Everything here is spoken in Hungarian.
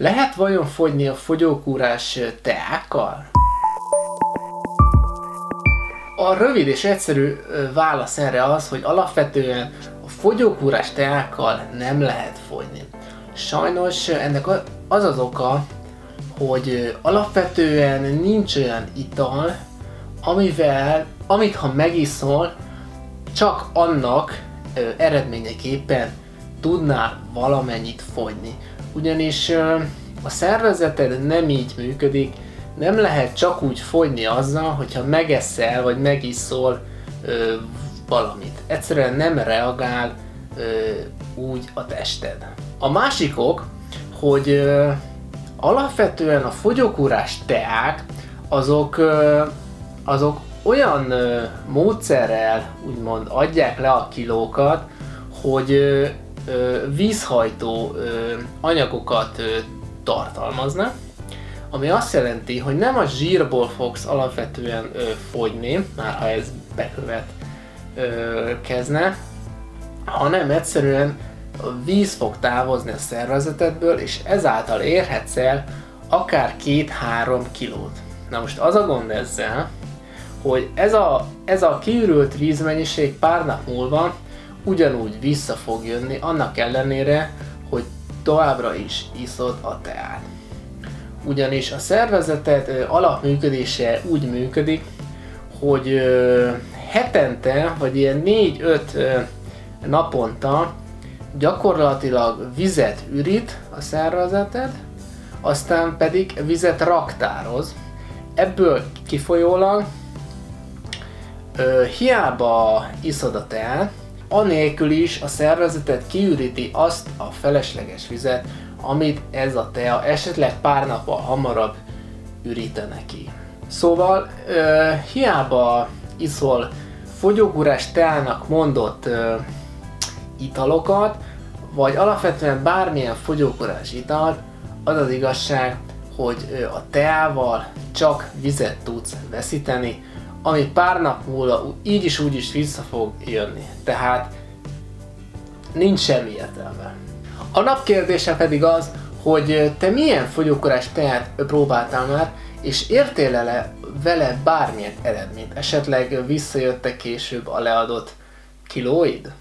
Lehet vajon fogyni a fogyókúrás teákkal? A rövid és egyszerű válasz erre az, hogy alapvetően a fogyókúrás teákkal nem lehet fogyni. Sajnos ennek az az oka, hogy alapvetően nincs olyan ital, amivel, amit ha megiszol, csak annak eredményeképpen tudnál valamennyit fogyni. Ugyanis a szervezeted nem így működik, nem lehet csak úgy fogyni azzal, hogyha megeszel vagy megiszol ö, valamit. Egyszerűen nem reagál ö, úgy a tested. A másik ok, hogy ö, alapvetően a fogyókúrás teák azok, ö, azok olyan ö, módszerrel úgymond adják le a kilókat, hogy vízhajtó anyagokat ö, tartalmaznak, ami azt jelenti, hogy nem a zsírból fogsz alapvetően fogyni, már ha ez bekövet ö, kezne, hanem egyszerűen a víz fog távozni a szervezetedből, és ezáltal érhetsz el akár 2-3 kilót. Na most az a gond ezzel, hogy ez a, ez a kiürült vízmennyiség pár nap múlva ugyanúgy vissza fog jönni, annak ellenére, hogy továbbra is iszod a teát. Ugyanis a szervezeted alapműködése úgy működik, hogy hetente, vagy ilyen 4-5 naponta gyakorlatilag vizet ürít a szervezeted, aztán pedig vizet raktároz. Ebből kifolyólag ö, hiába iszod a teát, anélkül is a szervezetet kiüríti azt a felesleges vizet, amit ez a tea esetleg pár nappal hamarabb ürítene ki. Szóval ö, hiába iszol fogyókúrás teának mondott ö, italokat, vagy alapvetően bármilyen fogyókúrás italt, az az igazság, hogy a teával csak vizet tudsz veszíteni, ami pár nap múlva így is úgy is vissza fog jönni. Tehát nincs semmi értelme. A nap kérdése pedig az, hogy te milyen fogyókorás teát próbáltál már, és értél -e vele bármilyen eredményt? Esetleg visszajöttek később a leadott kilóid?